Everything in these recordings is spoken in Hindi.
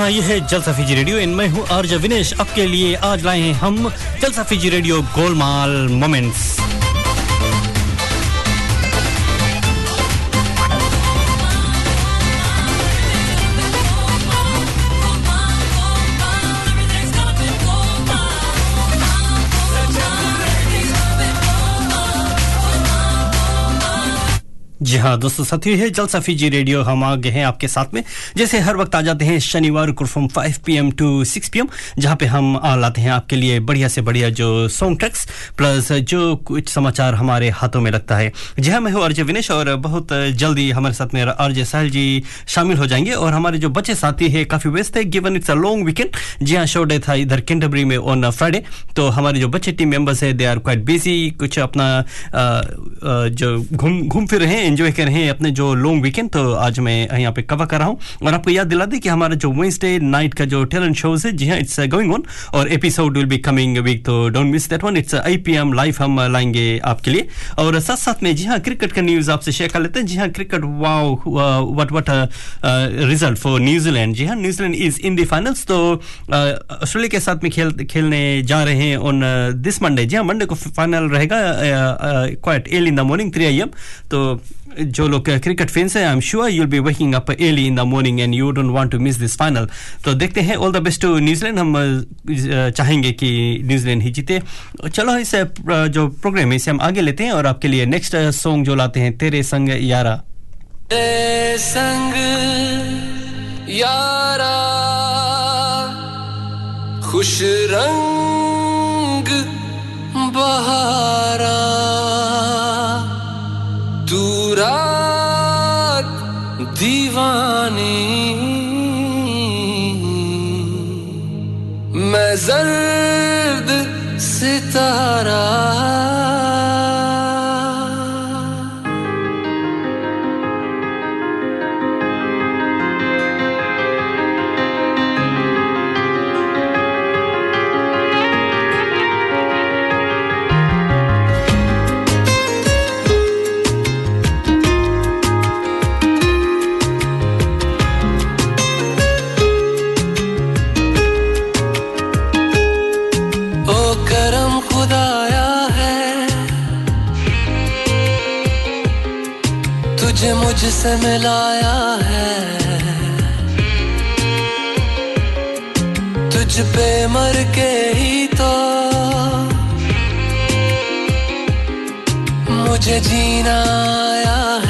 हाँ ये है जलसा फीजी रेडियो। इन मैं हूँ आर्ज विनेश। आपके लिए आज लाए हैं हम जलसा फीजी रेडियो गोलमाल मोमेंट्स। जी हाँ दोस्तों साथी है जलसा फीजी रेडियो हम आ गए हैं आपके साथ में। जैसे हर वक्त आ जाते हैं शनिवार को फ्रॉम 5 पीएम टू 6 पीएम जहाँ पे हम आ लाते हैं आपके लिए बढ़िया से बढ़िया जो सॉन्ग ट्रैक्स प्लस जो कुछ समाचार हमारे हाथों में लगता है। जी हाँ मैं हूँ अर्जय विनेश और बहुत जल्दी हमारे साथ में अर्जय साहल जी शामिल हो जाएँगे और हमारे जो बच्चे साथी है, काफ़ी व्यस्त है given it's a long weekend जी हाँ शो डे था इधर कैंटबरी में ऑन फ्राइडे तो हमारे जो बच्चे टीम मेंबर्स है दे आर क्वाइट बिज़ी कुछ अपना जो घूम घूम फिर रहे हैं एंजॉय कर रहे हैं अपने जो लॉन्ग वीकेंड तो आज मैं यहाँ पे कवर कर रहा हूँ। और आपको याद दिला दें कि हमारा जो वेंसडे नाइट का जो टैलेंट शोज़ है जी हाँ इट्स गोइंग ऑन और episode will be coming week तो don't miss that one it's I P M live हम लाएँगे आपके लिए। और साथ साथ में जी हाँ क्रिकेट का न्यूज़ आपसे शेयर कर लेते हैं। जी हाँ cricket wow what what result for New Zealand जी हाँ New Zealand is in the finals तो ऑस्ट्रेलिया uh, के साथ में खेल खेलने जा रहे हैं ऑन दिस मंडे जी हाँ मंडे को फाइनल रहेगा quite early in the morning three A M तो जो लोग क्रिकेट फैंस हैं I am sure you will be waking up early in the morning and you don't want to miss this final तो देखते हैं all the best to New Zealand हम चाहेंगे कि न्यूजीलैंड ही जीते। चलो, इस जो प्रोग्राम है, इसे हम आगे लेते हैं और आपके लिए नेक्स्ट सॉन्ग जो लाते हैं, तेरे संग यारा। तेरे संग यारा, खुश रंग बहारा। दीवानी मैं जर्द सितारा मुझसे मिलाया है। तुझ पे मर के ही तो मुझे जीना आया है।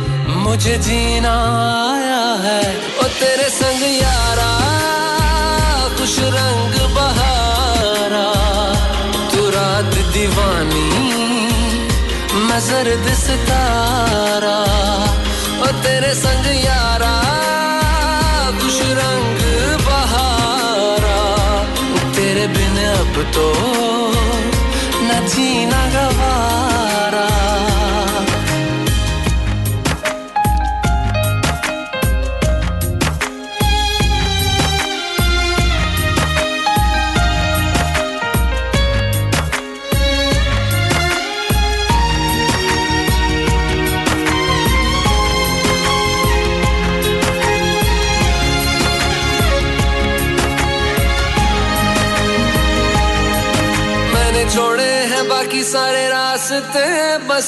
मुझे जीना आया है। ओ तेरे संग यारा कुछ रंग बहारा। तू रात दीवानी, मैं जर्द सितारा। ओ तेरे संग यारा, खुश रंग बहारा। तेरे बिन अब तो न जीना गवारा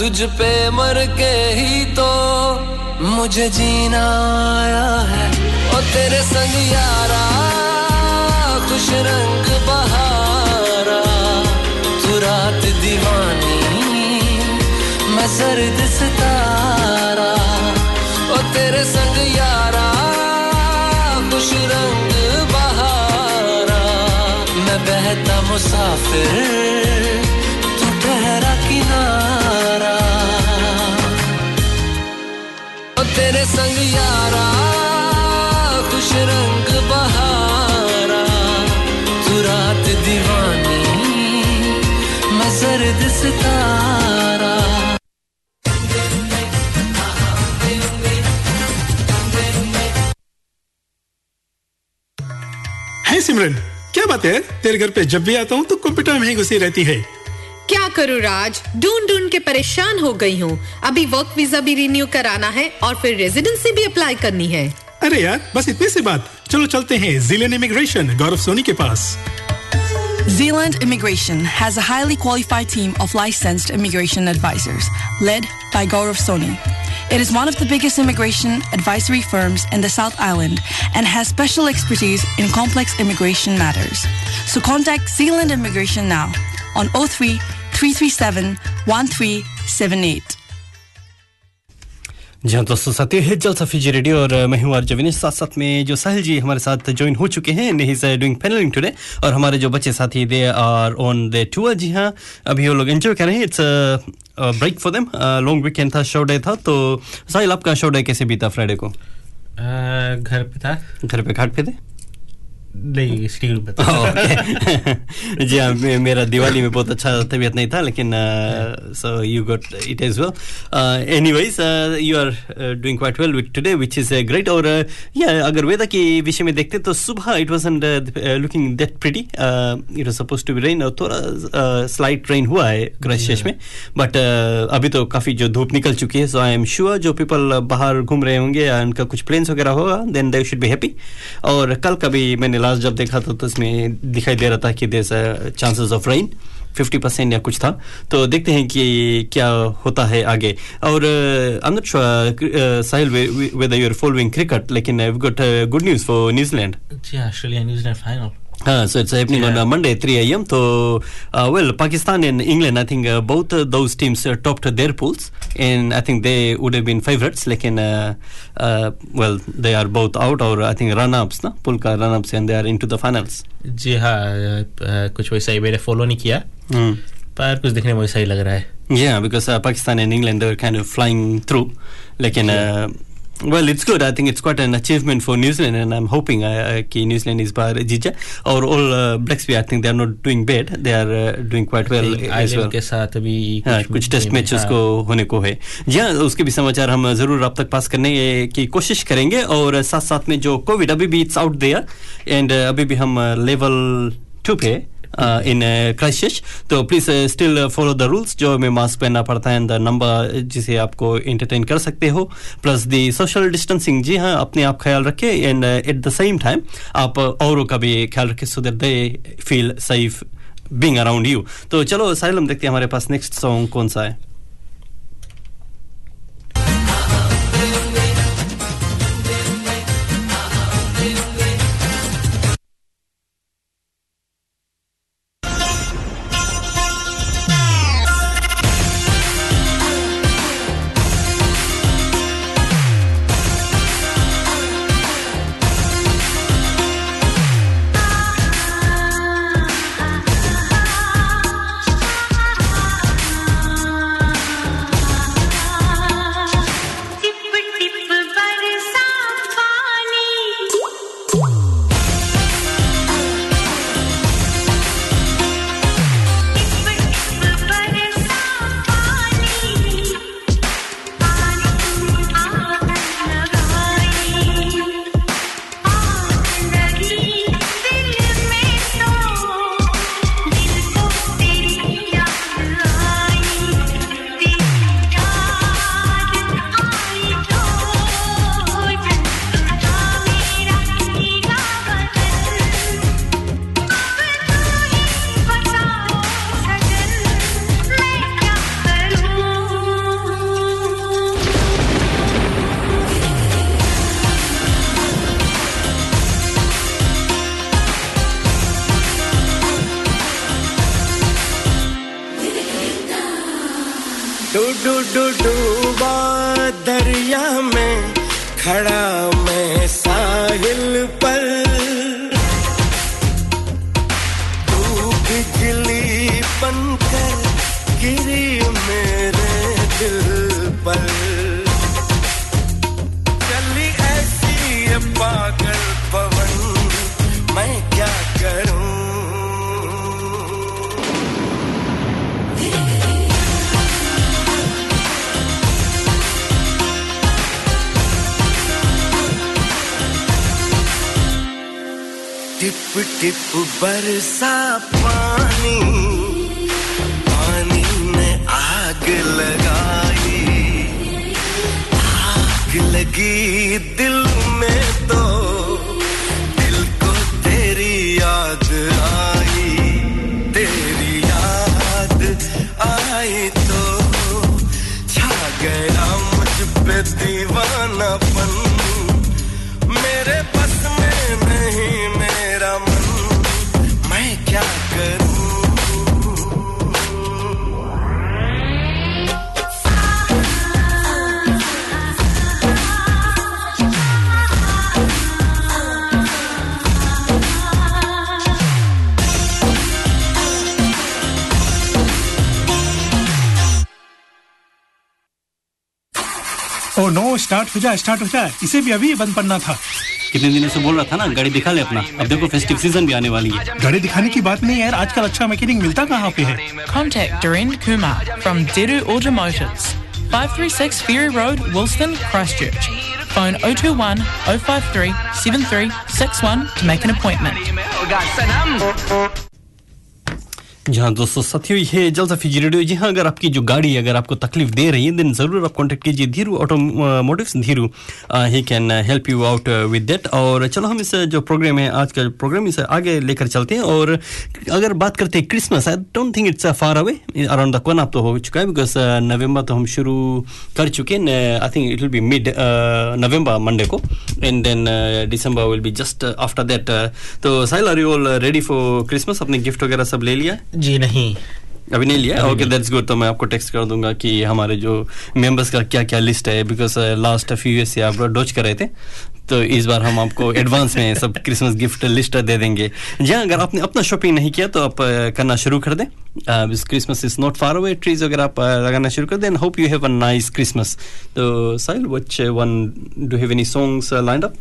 तुझ पे मर के ही तो मुझे जीना आया है। ओ तेरे संग यारा, खुश रंग बहारा। तू रात दीवानी, मैं सर्द सितारा। ओ तेरे संग यारा, खुश रंग बहारा। मैं बहता मुसाफिर। तेरे संग यारा, खुश रंग बहारा। तू रात दीवानी, मैं जर्द सितारा। है सिमरन, क्या बात है? तेरे घर पे जब भी आता हूँ तो कंप्यूटर में ही घुसी रहती है। क्या करूँ राज ढूंढ ढूंढ के परेशान हो गई हूँ अभी वर्क वीज़ा भी रिन्यू कराना है और फिर रेजिडेंसी भी अप्लाई करनी है अरे यार बस इतनी सी बात चलो चलते हैं जिलेन इमिग्रेशन गौरव सोनी के पास Zealand Immigration has a highly qualified team of licensed immigration advisors, led by Gaurav Soni. It is one of the biggest immigration advisory firms in the South Island and has special expertise in complex immigration matters. So contact Zealand Immigration now on 03 337 1378. जी हाँ दोस्तों साथियों है जल सफीजी रेडियो और मैं हूँ आर जविनेश साथ साथ में जो साहिल जी हमारे साथ ज्वाइन हो चुके हैं he is doing panelling today और हमारे जो बच्चे साथी they are on the tour जी हाँ अभी वो लोग एंजॉय कर रहे हैं। It's break for them long weekend था शो डे था तो साहिल आपका शो डे कैसे बीता फ्राइडे को? घर पे था। घर पे घाट पे थे नहीं स्टील पे था ओके जी हाँ मेरा दिवाली में बहुत अच्छा तबीयत नहीं था लेकिन so you got it as well anyways you are doing quite well with today which is great और या अगर वेदर के विषय में देखते तो सुबह it wasn't looking that pretty it was suppose to be rain और थोड़ा स्लाइट रेन हुआ है क्रैश में। बट अभी तो काफ़ी जो धूप निकल चुकी है सो आई एम श्योर जो पीपल बाहर घूम रहे होंगे या उनका कुछ प्लेन्स वगैरह होगा then they should be happy और कल का भी मैंने लास्ट जब देखा था तो इसमें दिखाई दे रहा था कि there chances of rain fifty percent या कुछ था। तो देखते हैं कि क्या होता है आगे। और Sahil whether you are following cricket लेकिन good news for New Zealand ji Australia New Zealand final Uh, so it's happening yeah. on uh, Monday, 3 a.m. So, uh, well, Pakistan and England, I think uh, both uh, those teams uh, topped their pools, and I think they would have been favorites. Like in, uh, uh, well, they are both out, or I think run-ups, na pool ka run-ups, and they are into the finals. जी हाँ अ, अ, कुछ वैसा ही मैंने फॉलो नहीं किया Mm. पर कुछ दिखने में वैसा ही लग रहा है Yeah, because uh, Pakistan and England they were kind of flying through. Like in, uh, well, it's good. I think it's quite an achievement for New Zealand, and I'm hoping uh, uh, कि New Zealand is बाहर जीत. और all uh, Blacks भी I think they are not doing bad. They are uh, doing quite well as well. के साथ अभी हाँ, कुछ टेस्ट मैच हाँ, उसको होने को है जी हाँ उसके भी समाचार हम ज़रूर आप तक पास करने की कोशिश करेंगे और साथ साथ में जो कोविड अभी भी इट्स आउट देयर एंड अभी भी हम लेवल टू पे इन क्राइसिस तो please still follow the rules जो हमें मास्क पहनना पड़ता है एंड द नंबर जिसे आपको एंटरटेन कर सकते हो. प्लस दी सोशल डिस्टेंसिंग जी हाँ अपने आप ख्याल रखें and at the same time आप औरों का भी ख्याल रखे so that they feel safe being around you तो चलो, साहिल, हम देखते हैं हमारे पास नेक्स्ट सॉन्ग कौन सा है। टिप बरसा पानी पानी ने आग लगाई। आग लगी दिल स्टार्ट हो जा स्टार्ट हो जा इसे भी अभी बंद पड़ना था कितने दिनों से बोल रहा था ना गाड़ी दिखा ले अपना अब देखो फेस्टिव सीज़न भी आने वाली है गाड़ी दिखाने की बात नहीं है यार आजकल अच्छा मैकेनिक मिलता कहाँ पे है Contact Doreen Kumar from Deru Automotives, 536 Ferry Road, Wilston, Christchurch. Phone 021 053 7361 to make an appointment. जहाँ दोस्तों, साथियों, ये जलसा फिजी रेडियो जी हाँ अगर आपकी जो गाड़ी अगर आपको तकलीफ़ दे रही है, देन ज़रूर आप कांटेक्ट कीजिए Dheeru automotives Dheeru he can help you out with that और चलो, हम इस जो प्रोग्राम है, आज का प्रोग्राम इसे आगे लेकर चलते हैं। और अगर बात करते हैं Christmas I don't think it's far away around the corner आप तो हो चुका है बिकॉज़ नवंबर तो हम शुरू कर चुके हैं I think it will be mid November Monday को। And then December will be just after that तो Sahil are you all ready for Christmas अपने गिफ्ट वगैरह सब ले लिया जी नहीं। अभी नहीं लिया? ओके दैट्स गुड तो मैं आपको टेक्स्ट कर दूँगा कि हमारे जो मेंबर्स का क्या क्या लिस्ट है बिकॉज़ लास्ट फ्यू ईयर्स से आप डोच कर रहे थे तो इस बार हम आपको एडवांस में सब क्रिसमस गिफ्ट लिस्ट दे देंगे। जी हाँ, अगर आपने अपना शॉपिंग नहीं किया तो आप uh, करना शुरू कर दें। Christmas is not far away trees वगैरह आप uh, लगाना शुरू कर दें hope you have a nice Christmas तो Sahil which one do have any songs lined up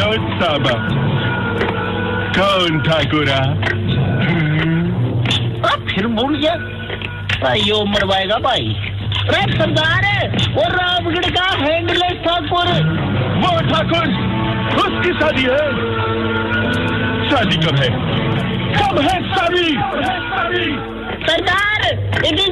ओ साबा कौन ठाकुरा अब फिर भूल गया भाई यो मरवाएगा भाई। अरे सरदार वो रामगढ़ का हैंडलेस ठाकुर। वो ठाकुर उसकी शादी है। शादी कब है? कब है शादी? सरदार इट इज़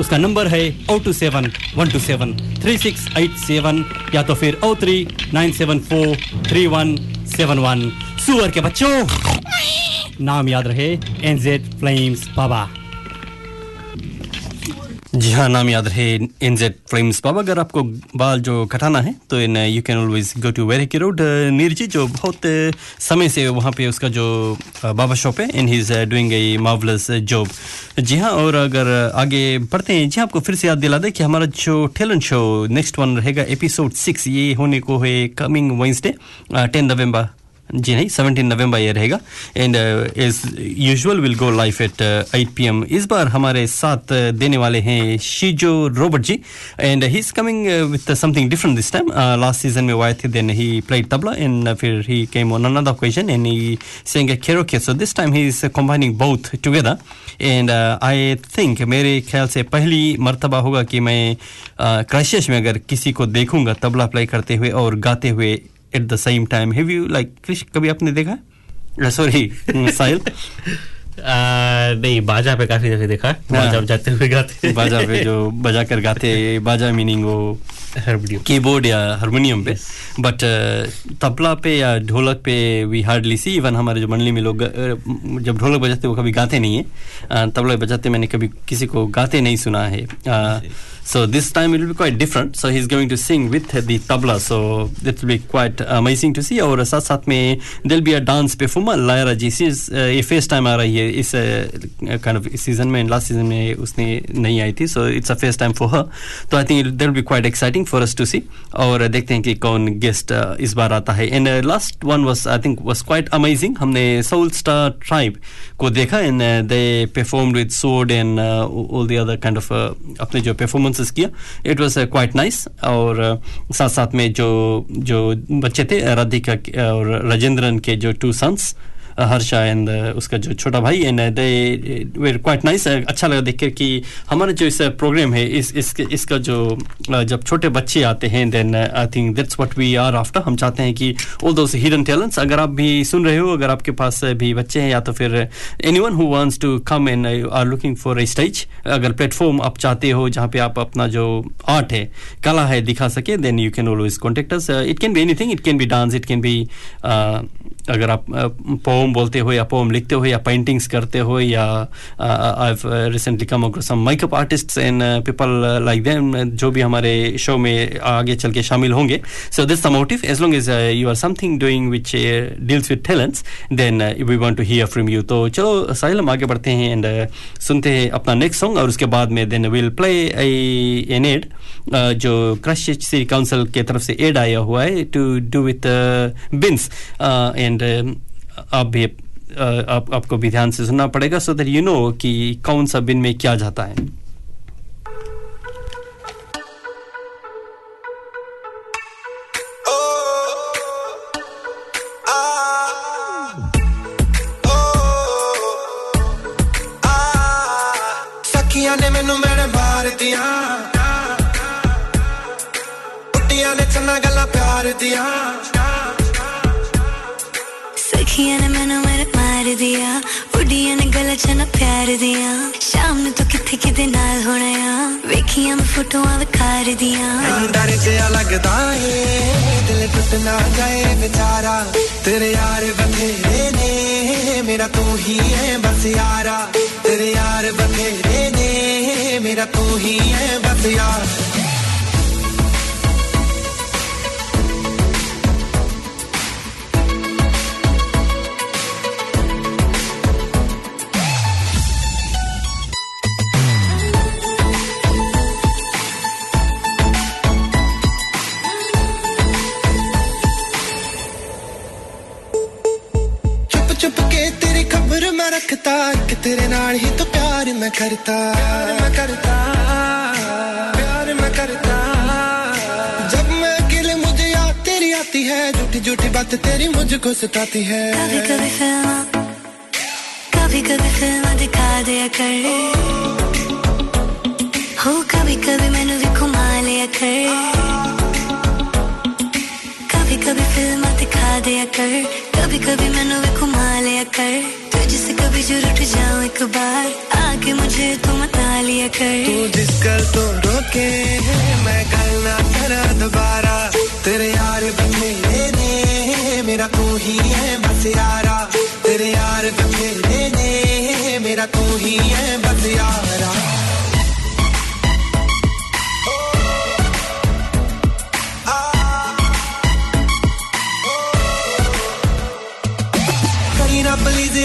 उसका नंबर है O two seven one two seven three six eight seven या तो फिर O three nine seven four three one seven one सुअर के बच्चों, नाम याद रहे एनजेड फ्लेम्स बाबा। जी हाँ नाम याद रहे इन जेड फ्लेम्स बाबा। अगर आपको बाल जो कटाना है तो इन you can always go to very road Neer ji बहुत uh, समय से वहाँ पे उसका जो uh, बाबा शॉप है इन he is doing a marvellous job जी हाँ और अगर आगे बढ़ते हैं जी हाँ आपको फिर से याद दिला दें कि हमारा जो टैलेंट शो नेक्स्ट वन रहेगा एपिसोड सिक्स ये होने को है कमिंग वेंसडे टेन नवंबर जी नहीं सेवनटीन नवंबर ये रहेगा। And as usual will go live at eight P M इस बार हमारे साथ uh, देने वाले हैं Shijo Robert ji. And he is coming with something different this time last season में वो आए थे then he played tabla and फिर he came on another occasion and he sang a karaoke so this time he is combining both together and I think मेरे ख्याल से पहली मरतबा होगा कि मैं क्राइशियस में अगर किसी को देखूँगा तबला प्ले करते हुए और गाते हुए at the same time have you like Krish कभी आपने देखा? सॉरी साहिल नहीं बाजा पे काफ़ी दफे देखा। बाजा बजाते हुए गाते बाजा पे जो बजा कर गाते बाजा मीनिंग वो। हारमोनियम कीबोर्ड या हारमोनियम पे बट तबला पे या ढोलक पे वी हार्डली सी इवन हमारे जो मंडली में लोग जब ढोलक बजाते वो कभी गाते नहीं है। तबला बजाते मैंने कभी किसी को गाते नहीं सुना है। So this time will will quite different so So he's going to sing with the tabla. So that will be quite amazing to see. और साथ साथ में there'll be a dance performer Lyra ji सी ये फ़र्स्ट टाइम आ रही है इस काइंड ऑफ़ सीज़न में लास्ट सीज़न में उसने नहीं आई थी. So it's a first time for her तो I think it'll be quite exciting for us to see और देखते हैं कि कौन गेस्ट इस बार आता है। And last one was I think was quite amazing हमने सोल स्टार ट्राइब को देखा। And they performed with sword and all the other kind of अपने जो परफॉर्मेंस परफॉर्मेंसेस किया इट वॉज़ क्वाइट नाइस और uh, साथ साथ में जो जो बच्चे थे राधिका और राजेंद्रन के जो टू सन्स हर्षा एंड उसका जो छोटा भाई and they were quite nice अच्छा लगा देख कर कि हमारा जो इस प्रोग्राम है, इस इस, इसका जो जब छोटे बच्चे आते हैं then I think that's what we are after हम चाहते हैं कि ऑल दोस हिडन टैलेंट्स अगर आप भी सुन रहे हो, अगर आपके पास भी बच्चे हैं या तो फिर anyone who wants to come and are looking for a stage अगर प्लेटफॉर्म आप चाहते हो, जहाँ पे आप अपना जो आर्ट है, कला है, दिखा सके then you can always contact it can be anything it can be dance it can be अगर आप पोम बोलते हो या पोम लिखते हो या पेंटिंग्स करते हो या I recently come across some makeup artists and people like them जो भी हमारे शो में आगे चल के शामिल होंगे। So this the motive as long as you are something doing which deals with talents then we want to hear from you तो चलो साहिल हम आगे बढ़ते हैं एंड सुनते हैं अपना नेक्स्ट सॉन्ग और उसके बाद में then will play I an ad जो क्रश सिटी काउंसिल के तरफ़ से एड आया हुआ है to do with bins and and आप भी आप, आपको भी ध्यान से सुनना पड़ेगा सो दैट यू नो कि कौन सा बिन में क्या जाता है। दिया। किया ने मेरे मार दिया उड़िया ने गल च ना प्यार दिया शाम ने तो किथे नाल होना वेखिया मैं फोटोआं विकार दिया डर है दिल टूट ना जाए बेचारा तेरे यार बथेरे ने मेरा तू ही है बस यारा तेरे यार बथेरे ने मेरा तू ही है बस रखता एक तेरे नाल ही तो प्यार मैं करता। प्यार मैं करता, प्यार मैं करता। जब मैं अकेले मुझे याद तेरी आती है, झूठी झूठी बात तेरी मुझको सताती है। कभी कभी फ़िल्म, कभी कभी फ़िल्म दिखा दिया कर। हो, कभी कभी मैंने भी घुमा लिया कर। कभी कभी फ़िल्म दिखा दिया कर। कभी कभी मैंने भी लिया कर। तुझसे कभी ज़रूर उठ जाऊँ एक बार। आके मुझे तू मना लिया कर। तू जिस कर तो रोके मैं कल ना करा दोबारा। तेरे यार बने ने मेरा तू ही है बस यारा। तेरे यार बने ने मेरा तू ही है बस यारा।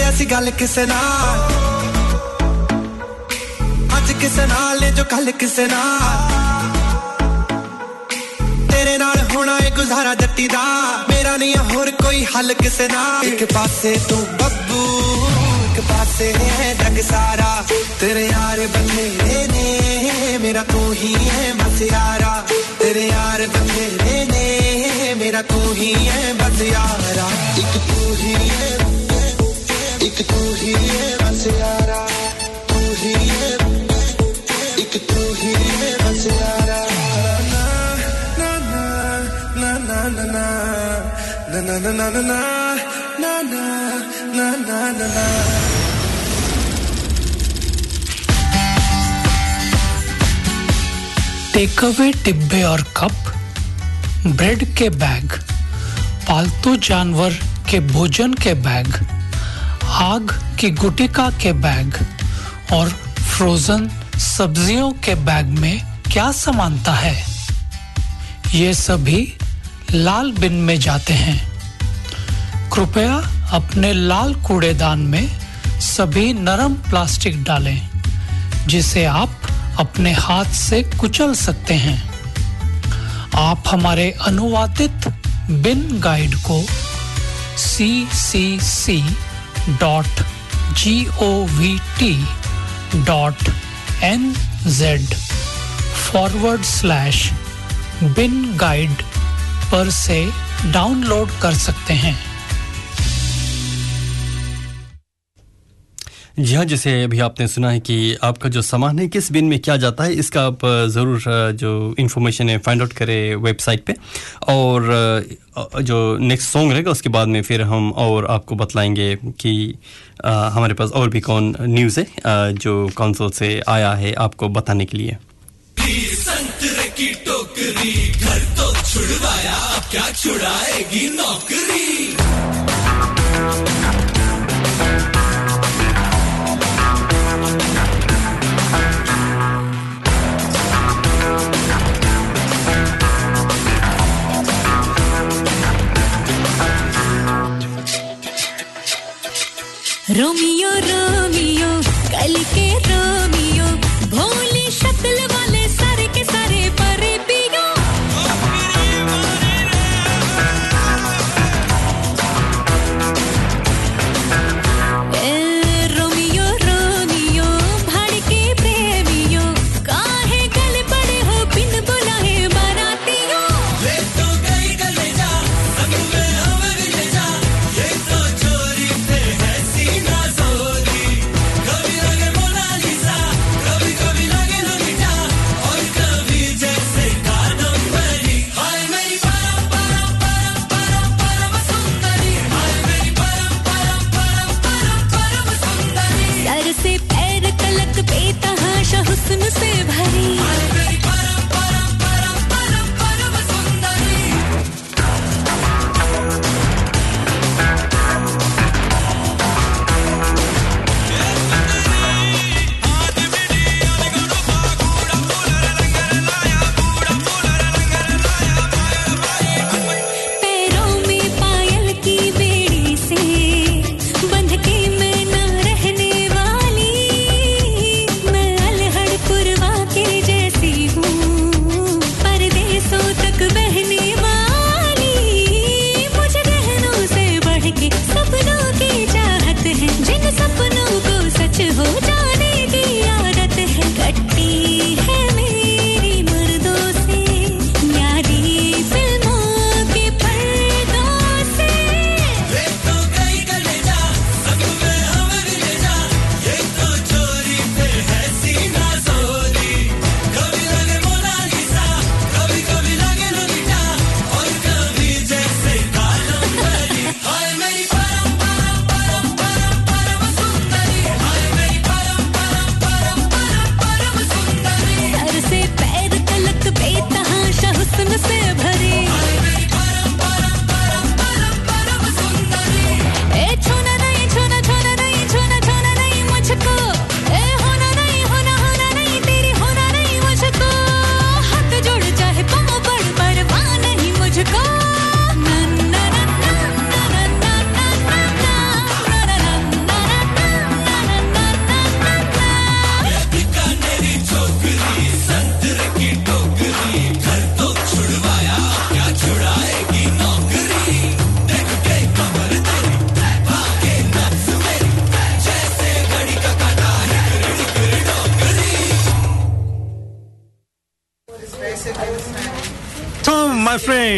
ਐਸੀ ਗੱਲ ਕਿਸੇ ਨਾਲ ਅੱਜ ਕਿਸੇ ਨਾਲ ਨੇ ਜੋ ਕੱਲ ਕਿਸੇ ਨਾਲ ਤੇਰੇ ਨਾਲ ਹੋਣਾ ਏ ਗੁਜ਼ਾਰਾ ਜੱਟੀ ਦਾ ਮੇਰਾ ਨਹੀਂ ਆ ਹੋਰ ਕੋਈ ਹੱਲ ਕਿਸੇ ਨਾਲ ਇੱਕ ਪਾਸੇ ਤੂੰ ਬੱਬੂ ਇੱਕ ਪਾਸੇ ਹੈ ਜੱਗ ਸਾਰਾ ਤੇਰੇ ਯਾਰ ਬੰਦੇ ਨੇ ਮੇਰਾ ਤੂੰ ਹੀ ਹੈ ਬਸ ਯਾਰਾ ਤੇਰੇ ਯਾਰ ਬੰਦੇ ਨੇ ਮੇਰਾ ਤੂੰ ਹੀ ਹੈ ਬਸ ਯਾਰਾ ਇੱਕ ਤੂੰ ਹੀ एक तू टेकअवे डिब्बे और कप ब्रेड के बैग पालतू जानवर के भोजन के बैग आग की गुटिका के बैग और फ्रोजन सब्जियों के बैग में क्या समानता है? ये सभी लाल बिन में जाते हैं। कृपया अपने लाल कूड़ेदान में सभी नरम प्लास्टिक डालें, जिसे आप अपने हाथ से कुचल सकते हैं। आप हमारे अनुवादित बिन गाइड को C C C dot G O V T dot N Z forward slash bin guide पर से डाउनलोड कर सकते हैं। जी हाँ जैसे अभी आपने सुना है कि आपका जो सामान है, किस बिन में क्या जाता है, इसका आप ज़रूर जो इन्फॉर्मेशन है फाइंड आउट करें वेबसाइट पे। और जो नेक्स्ट सॉन्ग रहेगा, उसके बाद में फिर हम और आपको बतलाएँगे कि हमारे पास और भी कौन न्यूज़ है जो कौंसल से आया है आपको बताने के लिए। की टोकरी, घर तो छुड़वाया, अब क्या छुड़ाएगी नौकरी? Romeo, Romeo.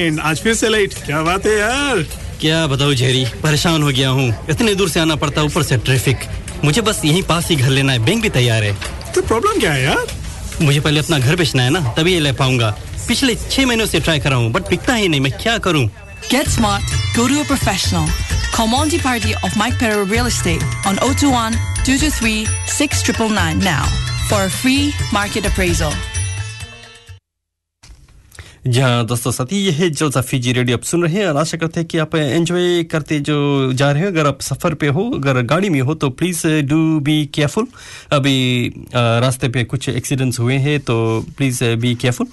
फ्रेंड आज फिर से लेट क्या बात है यार? क्या बताऊँ जेरी परेशान हो गया हूँ। इतने दूर से आना पड़ता है ऊपर से ट्रैफ़िक मुझे बस यहीं पास ही घर लेना है। बैंक भी तैयार है। तो प्रॉब्लम क्या है यार? मुझे पहले अपना घर बेचना है ना तभी ये ले पाऊँगा। पिछले छह महीनों से ट्राई कर रहा हूँ बट बिकता ही नहीं। मैं क्या करूँ? Get smart, go to a professional. Call Monty Party of Mike Perro Real Estate on 021 223 6999 now for a free market appraisal. जी हाँ दोस्तों साथी, ये है जलसा फीजी रेडियो। आप सुन रहे हैं और आशा करते हैं कि आप एंजॉय करते जो जा रहे हो। अगर आप सफ़र पे हो, अगर गाड़ी में हो तो प्लीज़ डू बी केयरफुल अभी रास्ते पे कुछ एक्सीडेंट्स हुए हैं तो प्लीज़ बी केयरफुल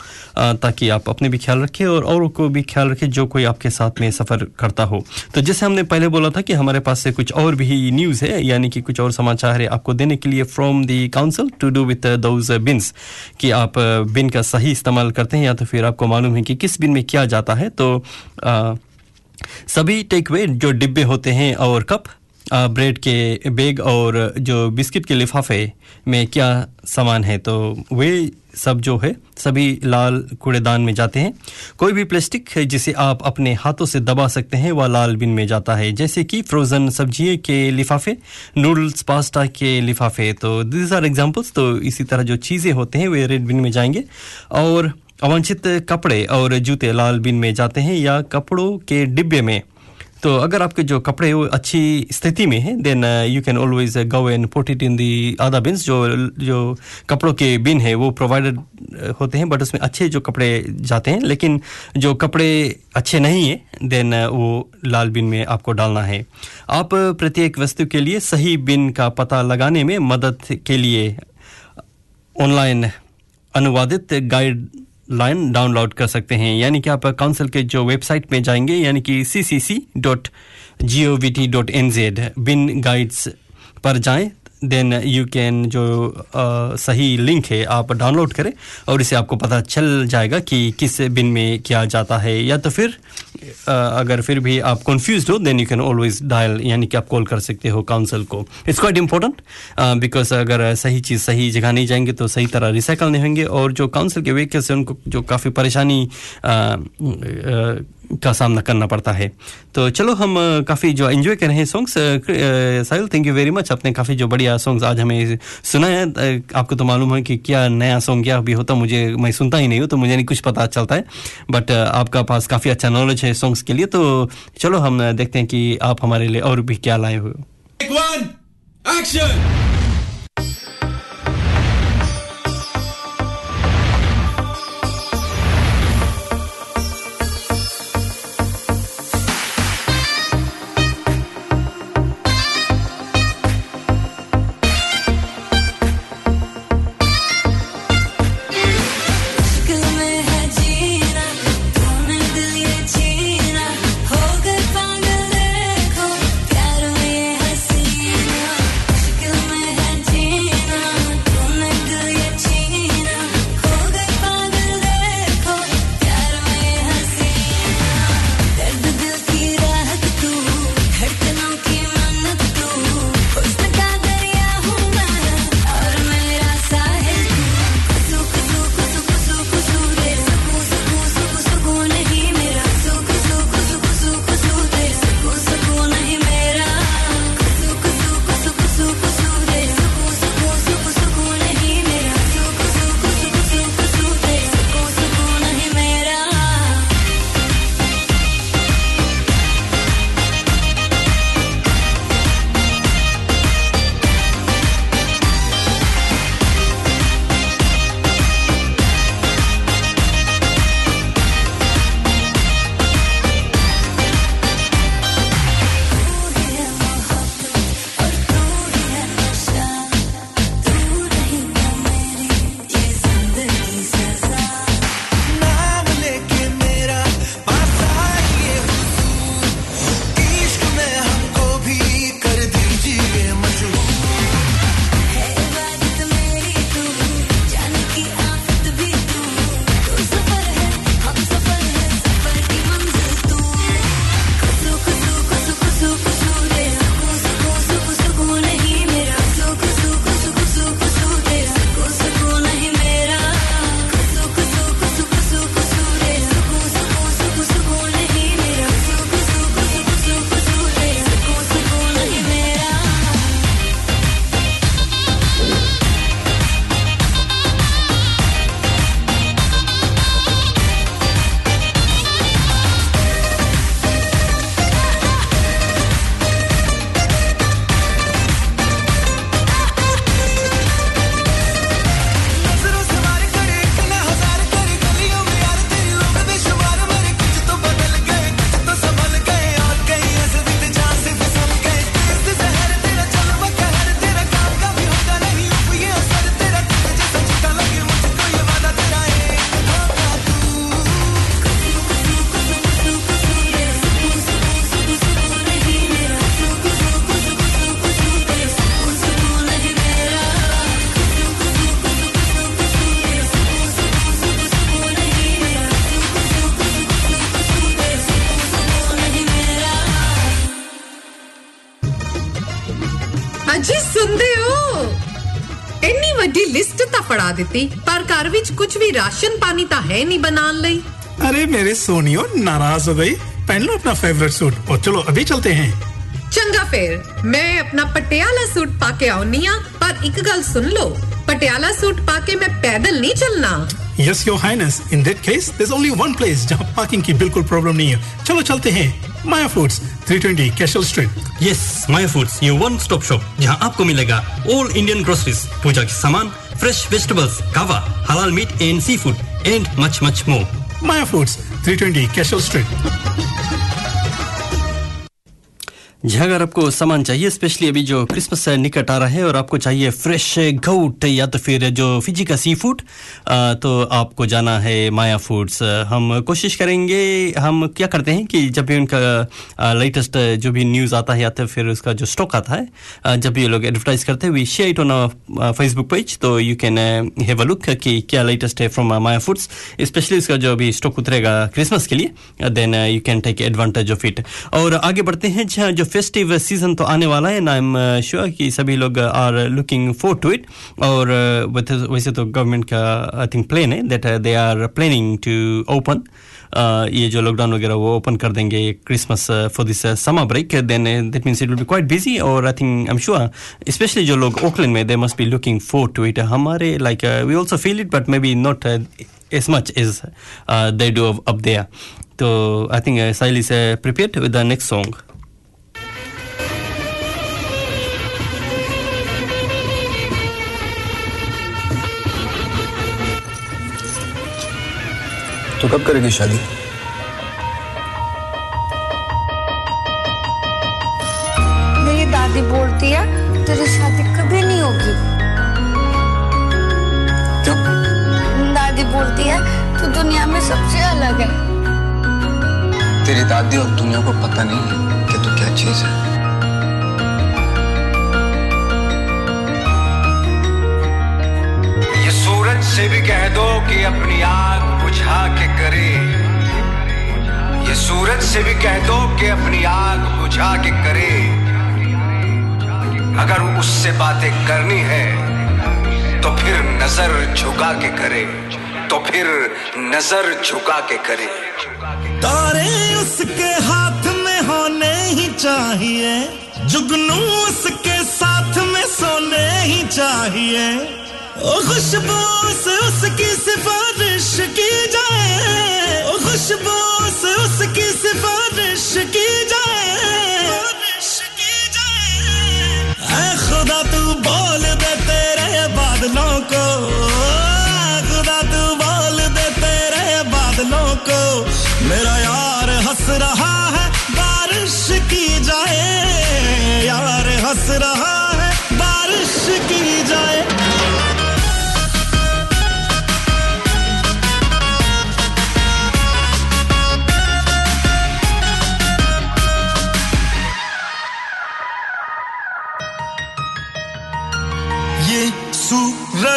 ताकि आप अपने भी ख्याल रखें और औरों को भी ख्याल रखें जो कोई आपके साथ में सफ़र करता हो। तो जैसे हमने पहले बोला था कि हमारे पास से कुछ और भी न्यूज़ है, यानी कि कुछ और समाचार है आपको देने के लिए from the council to do with those bins कि आप बिन का सही इस्तेमाल करते हैं या तो फिर आपको मालूम है कि किस बिन में किया जाता है। तो सभी टेक वे जो डिब्बे होते हैं और कप ब्रेड के बैग और जो बिस्किट के लिफाफे में क्या सामान है तो वे सब जो है, सभी लाल कूड़ेदान में जाते हैं। कोई भी प्लास्टिक है जिसे आप अपने हाथों से दबा सकते हैं, वह लाल बिन में जाता है। जैसे कि फ्रोज़न सब्ज़ी के लिफाफे नूडल्स पास्ता के लिफाफे। तो दिस आर एग्जांपल्स तो इसी तरह जो चीज़ें होते हैं, वे रेड बिन में जाएँगे। और अवांछित कपड़े और जूते लाल बिन में जाते हैं या कपड़ों के डिब्बे में। तो अगर आपके जो कपड़े वो अच्छी स्थिति में हैं then you can always go and put it in the other bins जो जो कपड़ों के बिन है, वो प्रोवाइडेड होते हैं बट उसमें अच्छे जो कपड़े जाते हैं, लेकिन जो कपड़े अच्छे नहीं हैं देन वो लाल बिन में आपको डालना है। आप प्रत्येक वस्तु के लिए सही बिन का पता लगाने में मदद के लिए ऑनलाइन अनुवादित गाइड लाइन डाउनलोड कर सकते हैं। यानी कि आप काउंसिल के जो वेबसाइट में जाएँगे, यानी कि C C C dot G O V T dot N Z bin guides पर जाएँ देन यू कैन जो अ, सही लिंक है आप डाउनलोड करें और इसे आपको पता चल जाएगा कि किस बिन में क्या जाता है। या तो फिर अ, अगर फिर भी आप कंफ्यूज हो then you can always dial यानी कि आप कॉल कर सकते हो काउंसिल को। इट्स क्वाइट इंपॉर्टेंट बिकॉज़ अगर सही चीज़ सही जगह नहीं जाएँगे तो सही तरह रिसाइकल नहीं होंगे और जो काउंसिल के व्हीकल्स हैं उनको जो काफ़ी परेशानी का सामना करना पड़ता है। तो चलो हम काफ़ी जो एंजॉय कर रहे हैं songs Sahil thank you very much आपने काफ़ी जो बढ़िया सॉन्ग्स आज हमें सुना है। आपको तो मालूम है कि क्या नया सॉन्ग क्या भी होता, मुझे, मैं सुनता ही नहीं हूँ तो मुझे नहीं कुछ पता चलता है। बट आपका पास काफ़ी अच्छा नॉलेज है सॉन्ग्स के लिए तो चलो हम देखते हैं कि आप हमारे लिए और भी क्या लाए हुए ਦਿੱਤੀ ਪਰ ਘਰ ਵਿੱਚ ਕੁਝ ਵੀ ਰਾਸ਼ਨ ਪਾਣੀ ਤਾਂ ਹੈ ਨਹੀਂ ਬਣਾਉਣ ਲਈ अरे मेरे सोनियो नाराज हो गई पहन लो अपना फेवरेट सूट और चलो अभी चलते हैं ਚੰਗਾ ਫੇਰ ਮੈਂ ਆਪਣਾ ਪਟਿਆਲਾ ਸੂਟ ਪਾ ਕੇ ਆਉਣੀ ਆ ਪਰ ਇੱਕ ਗੱਲ ਸੁਣ ਲਓ ਪਟਿਆਲਾ ਸੂਟ ਪਾ ਕੇ ਮੈਂ ਪੈਦਲ ਨਹੀਂ ਚੱਲਣਾ yes your highness in that case there's only one place जहां पार्किंग की बिल्कुल प्रॉब्लम नहीं है चलो चलते हैं Maya foods 320 Cashel street yes Maya foods ये वन स्टॉप शॉप जहां आपको मिलेगा ऑल इंडियन ग्रोसरीज पूजा के सामान fresh vegetables, kava, halal meat and seafood, and much, much more. Maya Foods, 320 Cashel Street. जी अगर आपको सामान चाहिए स्पेशली अभी जो क्रिसमस निकट आ रहा है और आपको चाहिए फ्रेश गोट या तो फिर जो फिजी का सी फ़ूड तो आपको जाना है माया फूड्स हम कोशिश करेंगे, हम क्या करते हैं कि जब भी उनका लेटेस्ट जो भी न्यूज़ आता है या तो फिर उसका जो स्टॉक आता है जब भी ये लोग एडवर्टाइज करते हैं we share it on Facebook page तो you can have a look कि क्या लेटेस्ट है फ्रॉम माया फूड्स स्पेशली उसका जो अभी स्टॉक उतरेगा क्रिसमस के लिए then you can take advantage of it और आगे बढ़ते हैं जहाँ जो फेस्टिव सीज़न तो आने वाला है ना आई एम श्योर कि सभी लोग are looking for to it और uh, वैसे- तो गवर्नमेंट का आई थिंक प्लान है that they are planning to open ये जो लॉकडाउन वगैरह वो ओपन कर देंगे Christmas for this summer break then that means it will be quite busy और I think I am sure specially जो लोग ओकलैंड में they must be looking for to it हमारे like we also feel it but maybe not as much as uh, they do up, there. So I think uh, Sahil is uh, prepared. तो कब करेगी शादी? मेरी दादी बोलती है तेरी शादी कभी नहीं होगी। तू दादी बोलती है तू दुनिया में सबसे अलग है। तेरी दादी और दुनिया को पता नहीं है कि तू क्या चीज़ है। ये सूरज से भी कह दो कि अपनी आग बुझा के करे। ये सूरज से भी कह दो कि अपनी आग बुझा के करे। अगर उससे बातें करनी है तो फिर नज़र झुका के करे। तो फिर नज़र झुका के करे। तारे उसके हाथ में होने ही चाहिए, जुगनू उसके साथ में सोने ही चाहिए। खुशबू से उसकी सिफारिश की जाए। खुशबू से उसकी सिफारिश की जाए। खुदा, तू बोल दे तेरे बादलों को। खुदा, तू बोल दे तेरे बादलों को। मेरा यार, हंस रहा है, बारिश की जाए। यार, हंस रहा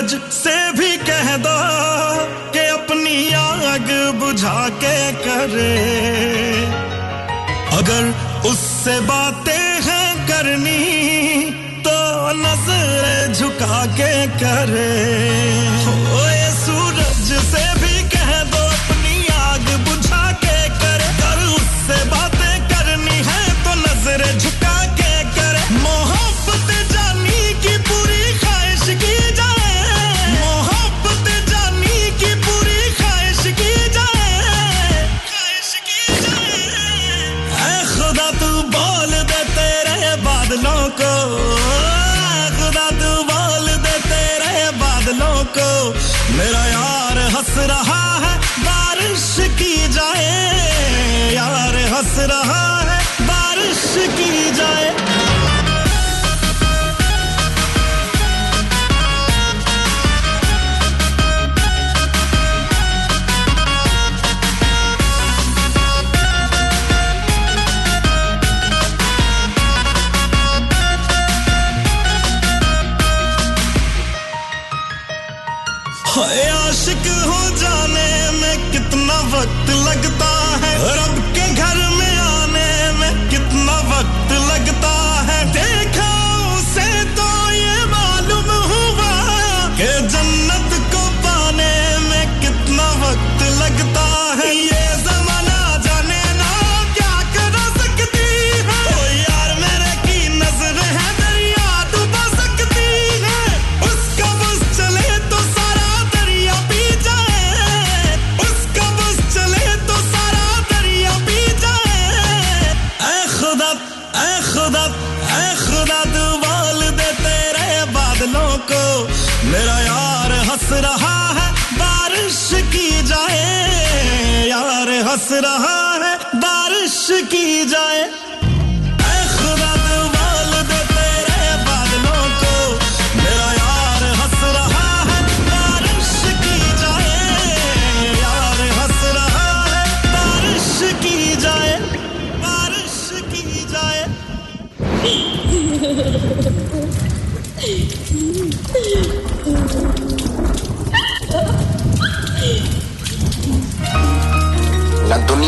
सूरज से भी कह दो कि अपनी आग बुझा के करे। अगर उससे बातें हैं करनी तो नज़र झुका के करे।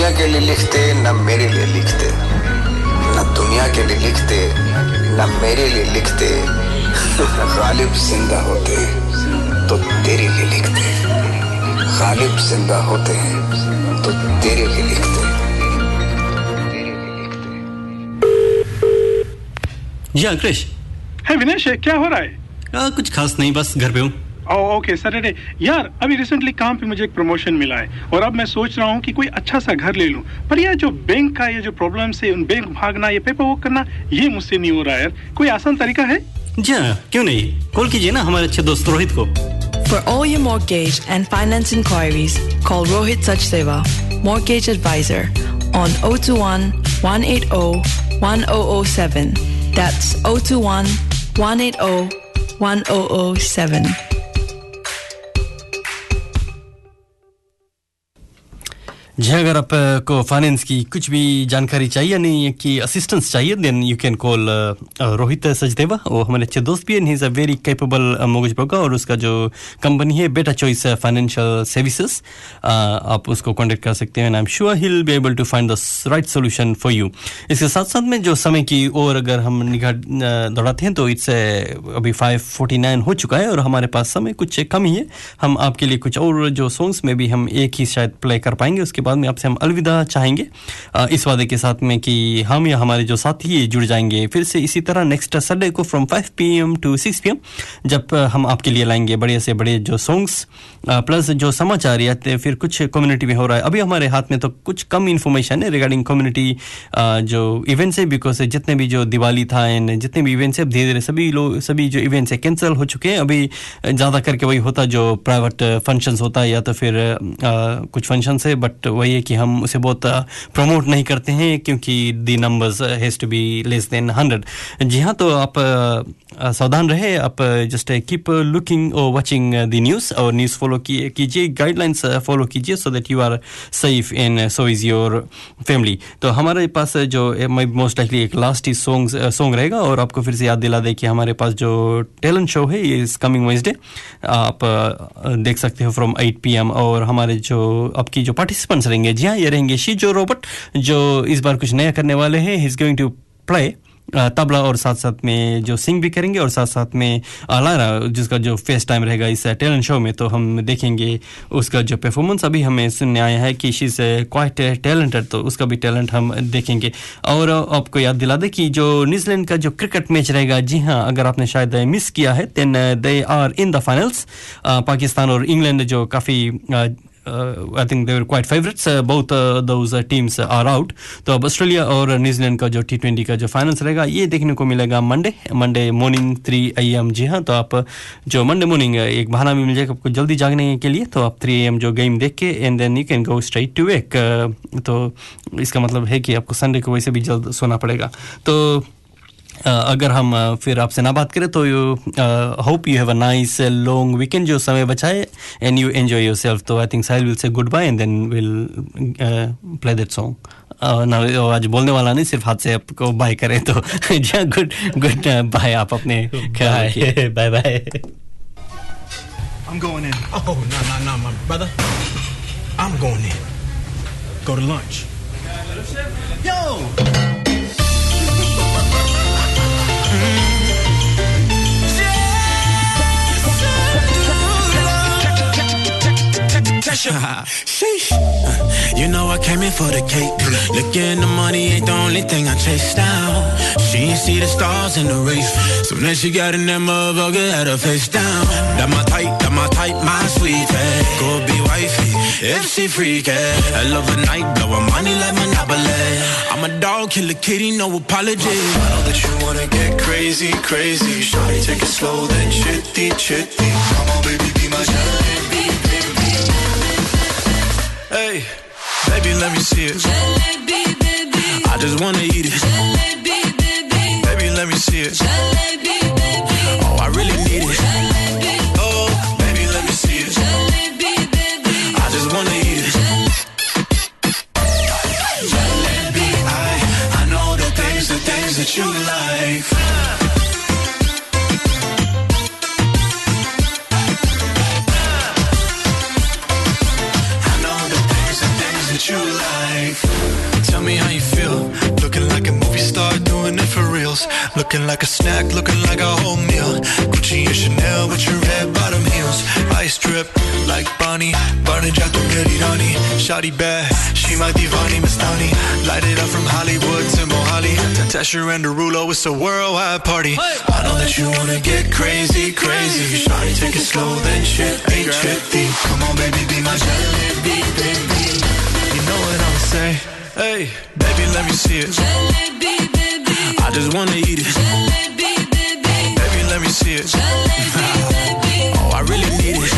दुनिया के लिए लिखते न मेरे लिए लिखते। न दुनिया के लिए लिखते न मेरे लिए लिखते। गालिब ज़िंदा होते तो तेरे लिए लिखते। गालिब ज़िंदा होते हैं तो तेरे लिए लिखते। जी हाँ है विनेश क्या हो रहा है? आ, कुछ खास नहीं बस घर पे हूँ। ओके सैटरडे यार अभी रिसेंटली काम पे मुझे एक प्रमोशन मिला है और अब मैं सोच रहा हूँ कि कोई अच्छा सा घर ले लूँ। पर यार जो बैंक का ये जो प्रॉब्लम है उन बैंक भागना ये पेपर वर्क करना ये मुझसे नहीं हो रहा है यार। कोई आसान तरीका है? जी हाँ क्यों नहीं? कॉल कीजिए ना हमारे अच्छे दोस्त रोहित को। For all you For all your mortgage and finance inquiries, call Rohit Sachdeva, Mortgage Advisor, on 021 180 1007. That's 021 जी, अगर आपको फाइनेंस की कुछ भी जानकारी चाहिए नहीं कि असिस्टेंस चाहिए then you can call Rohit Sachdeva वो हमारे अच्छे दोस्त भी हैं। He is a very capable mortgage broker और उसका जो कंपनी है बेटा चॉइस फाइनेंशियल सर्विसेज़ आप उसको कॉन्टेक्ट कर सकते हैं I am sure he'll be able to find the right solution for you इसके साथ साथ में जो समय की ओर अगर हम निगाह दौड़ाते हैं तो इट्स अभी फाइव फोर्टी नाइन हो चुका है और हमारे पास समय कुछ कम ही है। हम आपके लिए कुछ और जो सॉन्ग्स में भी हम एक ही शायद प्ले कर पाएँगे, उसके बाद में आपसे हम अलविदा चाहेंगे। इस वादे के साथ में कि हम या हमारे जो साथी जुड़ जाएँगे। फिर से इसी तरह नेक्स्ट संडे को from five P to six P जब हम आपके लिए लाएँगे बड़े से बड़े जो सॉन्ग्स प्लस जो समाचार या फिर कुछ कम्युनिटी में हो रहा है अभी हमारे हाथ में तो कुछ कम इन्फॉर्मेशन है रिगार्डिंग कम्युनिटी जो इवेंट्स है बिकॉज़ जितने भी जो दिवाली था एंड जितने भी इवेंट्स है धीरे धीरे सभी लोग सभी जो इवेंट्स है कैंसिल हो चुके हैं। अभी ज़्यादा करके वही होता जो प्राइवेट फ़ंक्शंस होता है या तो फिर आ, कुछ फ़ंक्शंस है बट वही है कि हम उसे बहुत प्रमोट नहीं करते हैं क्योंकि the numbers has to be less than hundred जी हाँ तो आप सावधान रहे आप जस्ट कीप लुकिंग और वॉचिंग द न्यूज़ और न्यूज़ फॉलो कीजिए गाइडलाइंस फॉलो कीजिए so that you are safe in so is your family तो हमारे पास जो मोस्ट लाइकली एक लास्ट ही सॉन्ग सॉन्ग रहेगा और आपको फिर से याद दिला दे कि हमारे पास जो टैलेंट शो है, ये इस कमिंग वेंसडे आप देख सकते हो फ्रॉम 8 पीएम और हमारे जो, आपकी जो पार्टिसिपेंट्स रहेंगे, जी हाँ ये रहेंगे शीजो रोबोट जो इस बार कुछ नया करने वाले हैं he is going to play tabla और साथ साथ में जो सिंग भी करेंगे और साथ साथ में लारा, जिसका जो फेस्ट टाइम रहेगा इस टैलेंट शो में तो हम देखेंगे उसका जो परफॉर्मेंस अभी हमें सुनने आया है कि शी क्वाइट टैलेंटेड तो उसका भी टैलेंट हम देखेंगे। और आपको याद दिला दें कि जो न्यूजीलैंड का जो क्रिकेट मैच रहेगा, जी हाँ अगर आपने शायद मिस किया है then they are in the finals Pakistan और इंग्लैंड जो काफ़ी uh, I think they were quite favorites. Uh, both uh, those uh, teams are out. तो अब ऑस्ट्रेलिया और न्यूजीलैंड का जो टी ट्वेंटी का जो फाइनल्स रहेगा ये देखने को मिलेगा Monday Monday morning three A M जी हाँ तो आप जो मंडे मॉर्निंग एक बहाना भी मिल जाएगा आपको जल्दी जागने के लिए तो आप थ्री एम जो गेम देख के and then you can go straight to work तो इसका मतलब है कि आपको संडे को वैसे भी जल्द सोना पड़ेगा तो अगर हम फिर आपसे ना बात करें तो you hope you have a nice long weekend जो समय बचाए and you enjoy yourself तो I think Sahil will say goodbye and then will play that song ना आज बोलने वाला नहीं सिर्फ़ हाथ से आपको बाय करें तो गुड गुड बाय आप अपने bye bye I'm going in. Oh, no, no, no, my brother. I'm going in. Go to lunch. Yo! う Sheesh. You know I came in for the cake. Looking the money ain't the only thing I chase down. She ain't see the stars in the race. So then she got in that motherfucker, had her face down. That my type, that my type, my sweet Go be wifey, if she freak I love a night, blowin' money like Monopoly. I'm a dog, kill a kitty, no apology. I know that you wanna get crazy, crazy. Shawty, take it slow, then chitty, chitty. Come on, baby, be my my Hey, baby, let me see it. I just wanna eat it. Baby, Baby, let me see it. Oh, I really need it. Oh, reals. Looking like a snack, looking like a whole meal. Gucci and Chanel with your red bottom heels. Ice drip like Bonnie. Barney meri rani. Shawty bad, she my divani Mastani. Light it up from Hollywood to Mohali. Tesher and Derulo, it's a worldwide party. I know that you wanna get crazy, crazy. Shawty, take it slow, then shit ain't trippy. Come on, baby, be my jalebi, baby. You know what I'ma say? Hey, baby, let me see it. I just wanna eat it. Baby, let me see it. Oh, I really need it.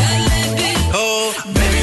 Oh, baby,